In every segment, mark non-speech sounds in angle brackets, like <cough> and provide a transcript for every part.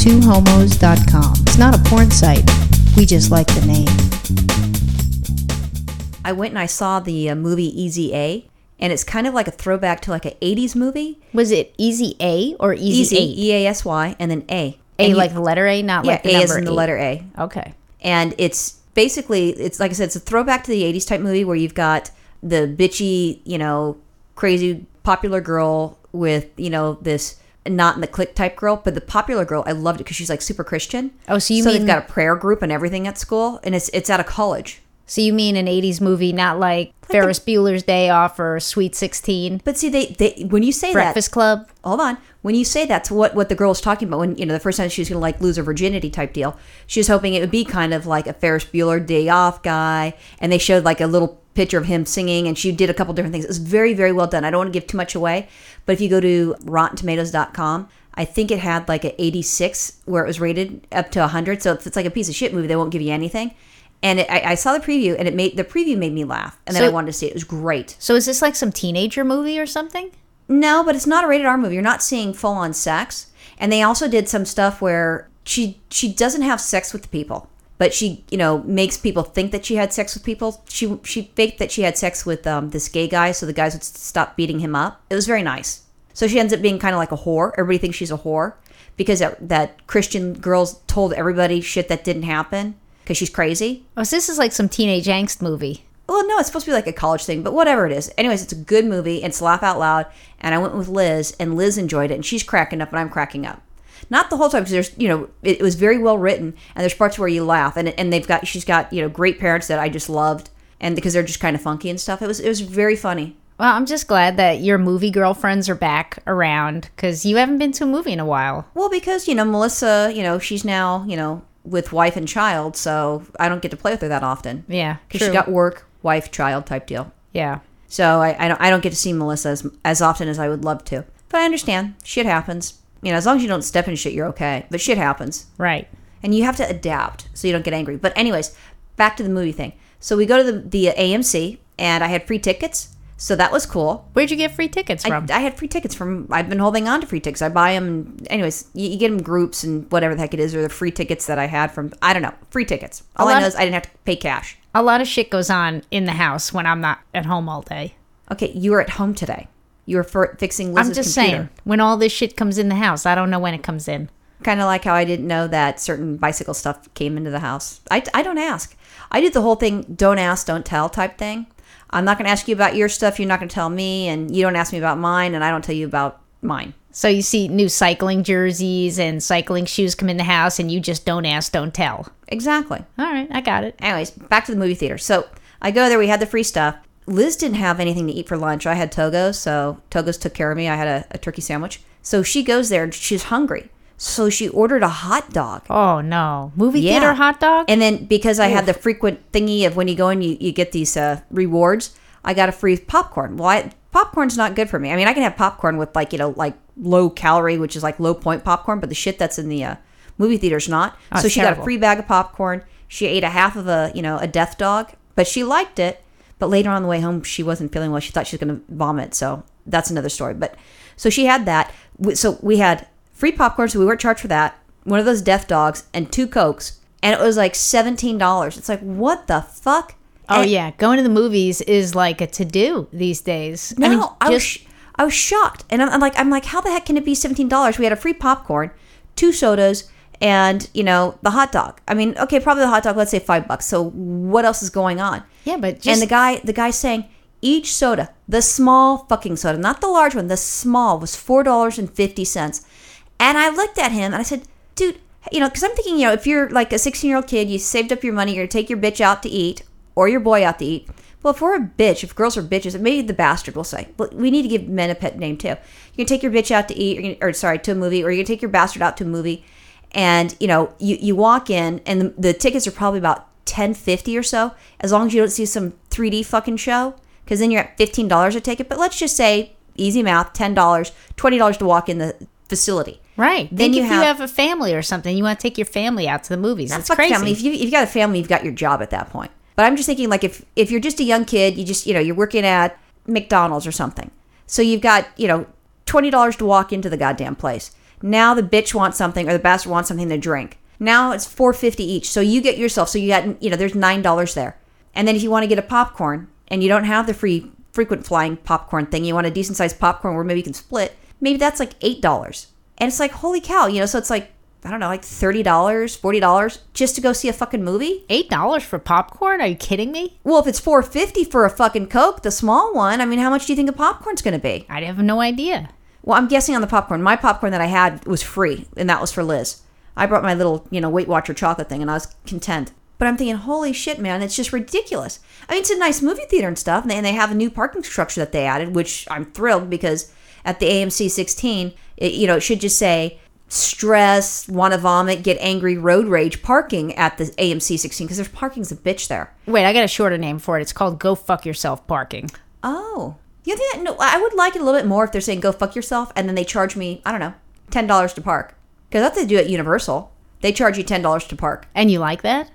twohomos.com. It's not a porn site. We just like the name. I went and I saw the uh, movie Easy A, and it's kind of like a throwback to like an 80s movie. Was it Easy A or Easy, Easy, Eight? E A S Y, and then A. A And you- like the letter A, not yeah, like the A number is in the letter A. Okay. and it's basically it's like I said, it's a throwback to the '80s type movie where you've got the bitchy, you know, crazy popular girl with you know this not in the clique type girl, but the popular girl. I loved it because she's like super Christian. Oh, so you so mean- they've got a prayer group and everything at school, and it's it's out of college. So you mean an 80s movie, not like Ferris Bueller's Day Off or Sweet 16? But see, they they when you say Breakfast that, Club? hold on. When you say that's what what the girl was talking about, when you know the first time she was going to like lose her virginity type deal, she was hoping it would be kind of like a Ferris Bueller day off guy, and they showed like a little picture of him singing, and she did a couple different things. It was very very well done. I don't want to give too much away, but if you go to RottenTomatoes.com. I think it had like an 86 where it was rated up to 100. So if it's like a piece of shit movie, they won't give you anything. And it, I, I saw the preview, and it made the preview made me laugh, and then I wanted to see it. It was great. So is this like some teenager movie or something? No, but it's not a rated R movie. You're not seeing full on sex. And they also did some stuff where she she doesn't have sex with the people, but she you know makes people think that she had sex with people. She she faked that she had sex with um, this gay guy, so the guys would stop beating him up. It was very nice. So she ends up being kind of like a whore. Everybody thinks she's a whore because that, that Christian girls told everybody shit that didn't happen because she's crazy. Oh, so this is like some teenage angst movie. Well, no, it's supposed to be like a college thing, but whatever it is. Anyways, it's a good movie. And it's laugh out loud, and I went with Liz, and Liz enjoyed it, and she's cracking up, and I'm cracking up. Not the whole time because there's, you know, it, it was very well written, and there's parts where you laugh, and and they've got, she's got, you know, great parents that I just loved, and because they're just kind of funky and stuff. It was, it was very funny. Well, I'm just glad that your movie girlfriends are back around because you haven't been to a movie in a while. Well, because you know Melissa, you know, she's now, you know, with wife and child, so I don't get to play with her that often. Yeah, because she got work, wife, child type deal. yeah. So I, I don't I don't get to see Melissa as, as often as I would love to. But I understand. Shit happens. You know, as long as you don't step in shit, you're okay. But shit happens. Right. And you have to adapt so you don't get angry. But anyways, back to the movie thing. So we go to the, the AMC and I had free tickets. So that was cool. Where'd you get free tickets I, from? I had free tickets from. I've been holding on to free tickets. I buy them. Anyways, you, you get them groups and whatever the heck it is, or the free tickets that I had from. I don't know. Free tickets. All I know of- is I didn't have to pay cash. a lot of shit goes on in the house when I'm not at home all day. Okay, you were at home today. You were for, fixing Liz's I'm just computer. saying, when all this shit comes in the house, I don't know when it comes in. Kind of like how I didn't know that certain bicycle stuff came into the house. I, I don't ask. I did the whole thing don't ask, don't tell type thing. I'm not going to ask you about your stuff. You're not going to tell me. And you don't ask me about mine. And I don't tell you about mine. So you see new cycling jerseys and cycling shoes come in the house, and you just don't ask, don't tell. Exactly. All right, I got it. Anyways, back to the movie theater. So I go there. We had the free stuff. Liz didn't have anything to eat for lunch. I had Togo's. So Togo's took care of me. I had a, a turkey sandwich. So she goes there and she's hungry. So she ordered a hot dog. Oh no, movie Yeah. theater hot dog. And then because I had the frequent thingy of when you go in, you, you get these uh, rewards. I got a free popcorn. Well, I, popcorn's not good for me. I mean, I can have popcorn with like you know like low calorie, which is like low point popcorn, but the shit that's in the uh, movie theater's not. Oh, so she got a free bag of popcorn. She ate a half of a you know a death dog, but she liked it. But later on the way home, she wasn't feeling well. She thought she was going to vomit. So that's another story. But so she had that. So we had free popcorn, so we weren't charged for that. One of those death dogs and two cokes, and it was like seventeen dollars. It's like what the fuck? oh And- yeah, going to the movies is like a to do these days. No, I, I mean, was just sh- I was shocked, and I'm, I'm like I'm like how the heck can it be seventeen dollars? We had a free popcorn, two sodas, and you know the hot dog. I mean, okay, probably the hot dog. Let's say five bucks. So what else is going on? yeah, but just and the guy the guy saying each soda the small fucking soda not the large one the small was four dollars and fifty cents and i looked at him and i said dude you know because i'm thinking you know if you're like a 16 year old kid you saved up your money you're gonna take your bitch out to eat or your boy out to eat well if we're a bitch if girls are bitches maybe the bastard will say well, we need to give men a pet name too you can take your bitch out to eat or, or sorry to a movie or you can take your bastard out to a movie and you know you, you walk in and the, the tickets are probably about 1050 or so as long as you don't see some 3d fucking show because then you're at $15 a ticket but let's just say easy math $10 $20 to walk in the facility right. then you if have- you have a family or something, you want to take your family out to the movies. that's crazy. family. If, you, if you've got a family you've got your job at that point but i'm just thinking like if if you're just a young kid you just you know you're working at mcdonald's or something so you've got you know $20 to walk into the goddamn place Now the bitch wants something or the bastard wants something to drink. Now it's four fifty each. So you get yourself. So you got you know there's nine dollars there. And then if you want to get a popcorn and you don't have the free frequent flying popcorn thing, you want a decent sized popcorn where maybe you can split. Maybe that's like eight dollars. And it's like holy cow, you know. So it's like I don't know, like thirty dollars, forty dollars just to go see a fucking movie. Eight dollars for popcorn? Are you kidding me? Well, if it's four fifty for a fucking Coke, the small one, I mean, how much do you think a popcorn's going to be? I have no idea. Well, I'm guessing on the popcorn. My popcorn that I had was free, and that was for Liz. I brought my little, you know, Weight Watcher chocolate thing, and I was content. But I'm thinking, holy shit, man, it's just ridiculous. I mean, it's a nice movie theater and stuff, and they, and they have a new parking structure that they added, which I'm thrilled because at the AMC 16, it, you know, it should just say stress, want to vomit, get angry, road rage parking at the AMC 16 because there's parking's a bitch there. Wait, I got a shorter name for it. It's called Go Fuck Yourself Parking. Oh, you think that? No, I would like it a little bit more if they're saying go fuck yourself, and then they charge me, I don't know, ten dollars to park. Because that's what they do at Universal. They charge you ten dollars to park. And you like that?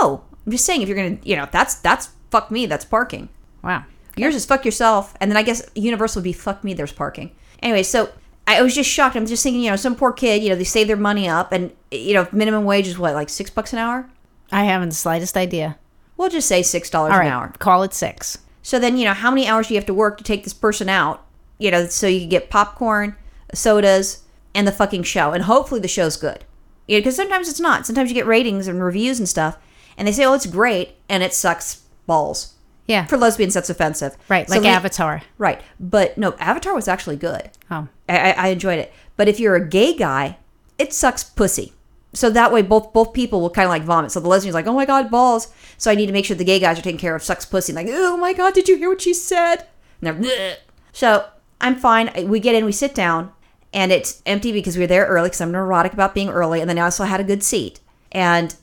No, I'm just saying if you're gonna, you know, that's that's fuck me. That's parking. Wow. Yours is fuck yourself, and then I guess Universal would be fuck me. There's parking. Anyway, so I was just shocked. I'm just thinking, you know, some poor kid, you know, they save their money up, and you know, minimum wage is what, like six bucks an hour? I haven't the slightest idea. We'll just say six dollars All an right, hour. call it six. So then, you know, how many hours do you have to work to take this person out? You know, so you can get popcorn, sodas, and the fucking show. And hopefully the show's good. You know, because sometimes it's not. Sometimes you get ratings and reviews and stuff, and they say, oh, it's great, and it sucks balls. Yeah. For lesbians, that's offensive. right, So like Avatar. Right. But no, Avatar was actually good. Oh. I I enjoyed it. But if you're a gay guy, it sucks pussy. So that way, both both people will kind of like vomit. So the lesbian's like, "Oh my god, balls!" So I need to make sure the gay guys are taking care of sucks pussy. Like, "Oh my god, did you hear what she said?" And they're, "Bleh." so I'm fine. We get in, we sit down, and it's empty because we were there early because I'm neurotic about being early, and then I also had a good seat. And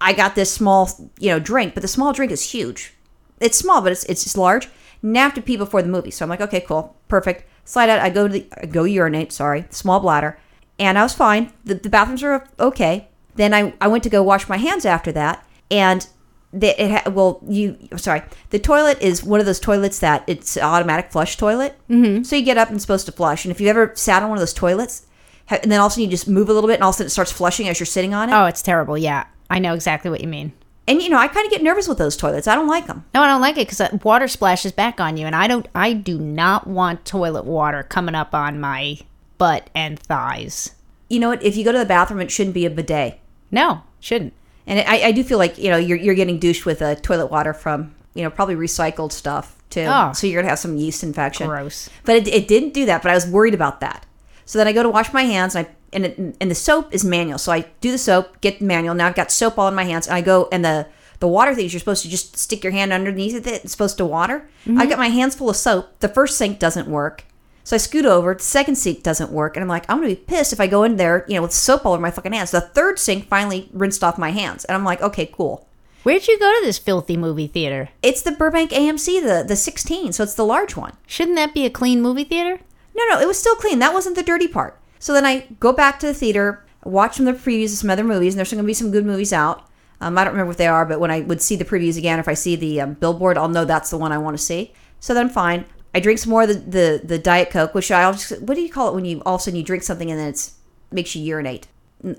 I got this small, you know, drink, but the small drink is huge. It's small, but it's it's just large. Have to pee before the movie, so I'm like, okay, cool, perfect. Slide out. I go to the I go urinate. Sorry, small bladder, and I was fine. The, the bathrooms are okay. Then I I went to go wash my hands after that, and the, it ha- well you sorry the toilet is one of those toilets that it's an automatic flush toilet. Mm-hmm. So you get up and it's supposed to flush, and if you've ever sat on one of those toilets, ha- and then all of a sudden you just move a little bit, and all of a sudden it starts flushing as you're sitting on it. Oh, it's terrible. Yeah. I know exactly what you mean. And you know, I kind of get nervous with those toilets. I don't like them. No, I don't like it because water splashes back on you, and I don't. I do not want toilet water coming up on my butt and thighs. You know what? If you go to the bathroom, it shouldn't be a bidet. No, shouldn't. And I, I do feel like you know you're you're getting douched with uh, toilet water from you know probably recycled stuff too. Oh. So you're gonna have some yeast infection. Gross. But it, it didn't do that. But I was worried about that. So then I go to wash my hands and I and it, and the soap is manual. So I do the soap, get the manual. Now I've got soap all in my hands, and I go and the the water things you're supposed to just stick your hand underneath it. It's supposed to water. I got my hands full of soap. The first sink doesn't work. So I scoot over. The second sink doesn't work, and I'm like, I'm gonna be pissed if I go in there, you know, with soap all over my fucking hands. The third sink finally rinsed off my hands, and I'm like, okay, cool. Where'd you go to this filthy movie theater? It's the Burbank AMC, the the 16, so it's the large one. Shouldn't that be a clean movie theater? No, no, it was still clean. That wasn't the dirty part. So then I go back to the theater, watch some of the previews of some other movies, and there's going to be some good movies out. Um, I don't remember what they are, but when I would see the previews again, if I see the um, billboard, I'll know that's the one I want to see. So then fine. I drink some more of the, the, the Diet Coke, which I just, what do you call it when you all of a sudden you drink something and then it's makes you urinate?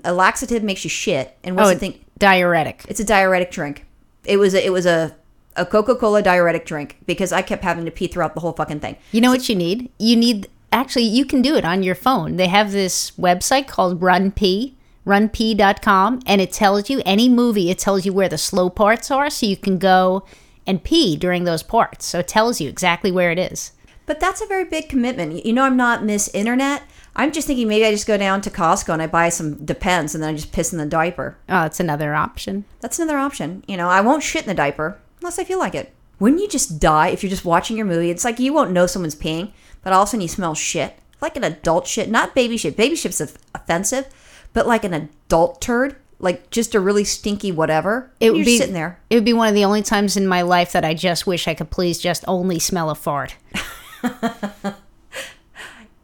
A laxative makes you shit. And what's Oh, the thing? diuretic. It's a diuretic drink. It was a, it was a, a Coca Cola diuretic drink because I kept having to pee throughout the whole fucking thing. You know what you need? You need actually you can do it on your phone. They have this website called RunPee, runpee.com, and it tells you any movie, it tells you where the slow parts are so you can go and pee during those parts. So it tells you exactly where it is. But that's a very big commitment. You know, I'm not Miss Internet. I'm just thinking maybe I just go down to Costco and I buy some Depends and then I just piss in the diaper. Oh, it's another option. That's another option. You know, I won't shit in the diaper unless I feel like it. Wouldn't you just die if you're just watching your movie? It's like you won't know someone's peeing, but all of a sudden you smell shit. Like an adult shit, not baby shit. Baby shit's offensive, but like an adult turd, like just a really stinky whatever. It would be sitting there. It would be one of the only times in my life that I just wish I could please just only smell a fart. <laughs>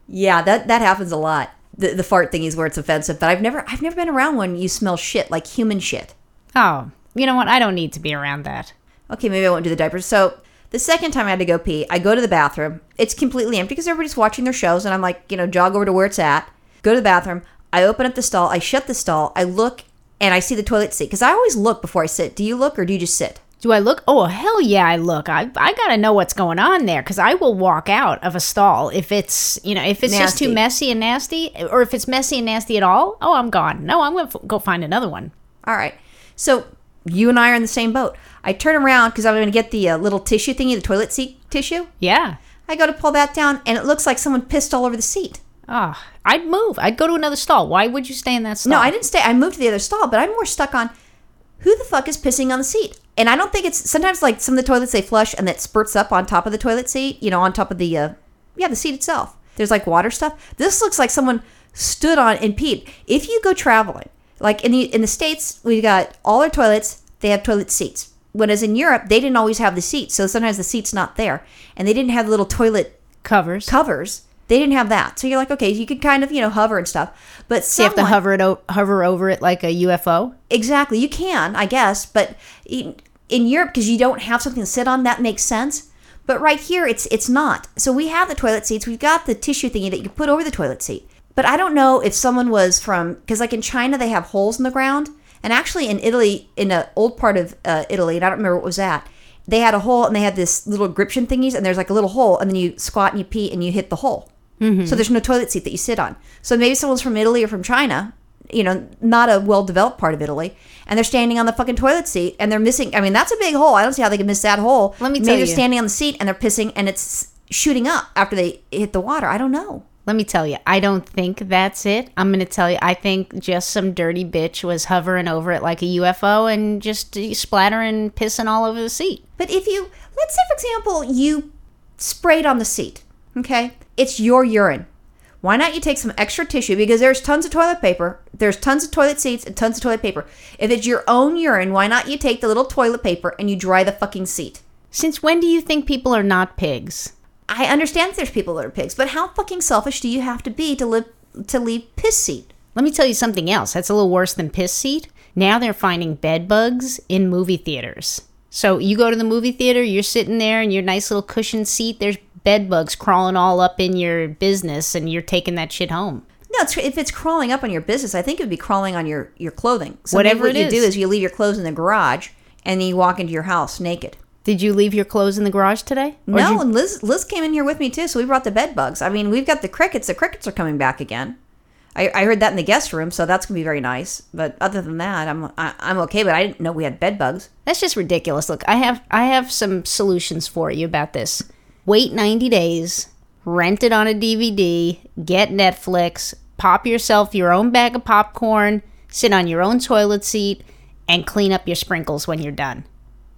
Yeah, that that happens a lot. The the fart thing is where it's offensive, but I've never I've never been around when you smell shit like human shit. Oh, you know what? I don't need to be around that. Okay, maybe I won't do the diapers. So the second time I had to go pee, I go to the bathroom. It's completely empty because everybody's watching their shows, and I'm like, you know, jog over to where it's at. go to the bathroom. I open up the stall. I shut the stall. I look and I see the toilet seat because I always look before I sit. Do you look or do you just sit? Do I look? Oh, hell yeah, I look. I, I got to know what's going on there because I will walk out of a stall if it's, you know, if it's just too messy and nasty or if it's messy and nasty at all. Oh, I'm gone. No, I'm going to f- go find another one. All right. So you and I are in the same boat. I turn around because I'm going to get the uh, little tissue thingy, the toilet seat tissue. Yeah. I go to pull that down and it looks like someone pissed all over the seat. Oh, I'd move. I'd go to another stall. Why would you stay in that stall? No, I didn't stay. I moved to the other stall, but I'm more stuck on who the fuck is pissing on the seat. And I don't think it's sometimes like some of the toilets they flush and that spurts up on top of the toilet seat, you know, on top of the uh, yeah, the seat itself. There's like water stuff. This looks like someone stood on and peed. If you go traveling, like in the in the states, we got all our toilets. They have toilet seats. Whereas in Europe, they didn't always have the seats, so sometimes the seat's not there, and they didn't have the little toilet Covers. covers. They didn't have that, so you're like, okay, you could kind of you know hover and stuff, but So you have to hover it o- hover over it like a UFO. Exactly. You can, I guess, but in, in Europe, because you don't have something to sit on, that makes sense. But right here, it's it's not. So we have the toilet seats. We've got the tissue thingy that you put over the toilet seat. But I don't know if someone was from because like in China they have holes in the ground, and actually in Italy, in an old part of uh, Italy, and I don't remember what was that. They had a hole and they had this little gription thingies, and there's like a little hole, and then you squat and you pee and you hit the hole. So mm-hmm. there's no toilet seat that you sit on. So maybe someone's from Italy or from China, you know, not a well developed part of Italy, and they're standing on the fucking toilet seat and they're missing. I mean, that's a big hole. I don't see how they can miss that hole. Let me maybe tell they're standing on the seat and they're pissing and it's shooting up after they hit the water. I don't know. Let me tell you, I don't think that's it. I'm going to tell you, I think just some dirty bitch was hovering over it like a UFO and just splattering, pissing all over the seat. But if you, let's say, for example, you sprayed on the seat, okay? It's your urine. Why not you take some extra tissue because there's tons of toilet paper, there's tons of toilet seats and tons of toilet paper. If it's your own urine, why not you take the little toilet paper and you dry the fucking seat? Since when do you think people are not pigs? I understand there's people that are pigs, but how fucking selfish do you have to be to live to leave piss seat? Let me tell you something else that's a little worse than piss seat. Now they're finding bed bugs in movie theaters. So you go to the movie theater, you're sitting there in your nice little cushioned seat, there's bed bugs crawling all up in your business and you're taking that shit home. No, it's, if it's crawling up on your business, I think it would be crawling on your your clothing. So Whatever what you is. do is you leave your clothes in the garage and then you walk into your house naked. Did you leave your clothes in the garage today? Or no, you- and Liz Liz came in here with me too, so we brought the bed bugs. I mean, we've got the crickets. The crickets are coming back again. I, I heard that in the guest room, so that's gonna be very nice. But other than that, I'm I, I'm okay. But I didn't know we had bed bugs. That's just ridiculous. Look, I have I have some solutions for you about this. Wait 90 days, rent it on a DVD, get Netflix, pop yourself your own bag of popcorn, sit on your own toilet seat, and clean up your sprinkles when you're done.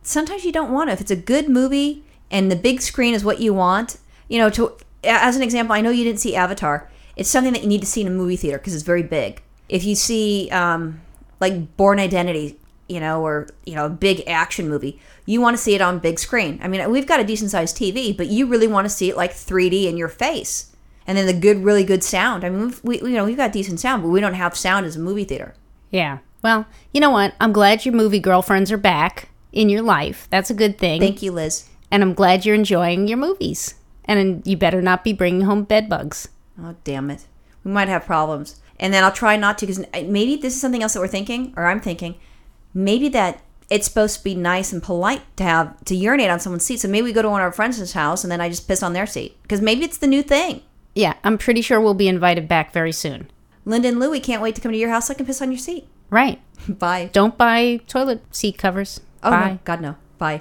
sometimes you don't want to. If it's a good movie and the big screen is what you want, you know, to as an example, I know you didn't see Avatar. It's something that you need to see in a movie theater because it's very big. If you see um, like Bourne Identity, you know, or you know, a big action movie, you want to see it on big screen. I mean, we've got a decent sized TV, but you really want to see it like 3D in your face, and then the good, really good sound. I mean, we've, we you know we've got decent sound, but we don't have sound as a movie theater. Yeah. Well, you know what? I'm glad your movie girlfriends are back in your life. That's a good thing. Thank you, Liz. and I'm glad you're enjoying your movies. And you better not be bringing home bed bugs. Oh, damn it. We might have problems. And then I'll try not to, because uh, maybe this is something else that we're thinking, or I'm thinking. Maybe that it's supposed to be nice and polite to have to urinate on someone's seat. So maybe we go to one of our friends' house and then I just piss on their seat. Because maybe it's the new thing. Yeah, I'm pretty sure we'll be invited back very soon. Linda and Louie can't wait to come to your house so I can piss on your seat. Right. <laughs> Bye. Don't buy toilet seat covers. Oh, Bye. no. God, no. Bye.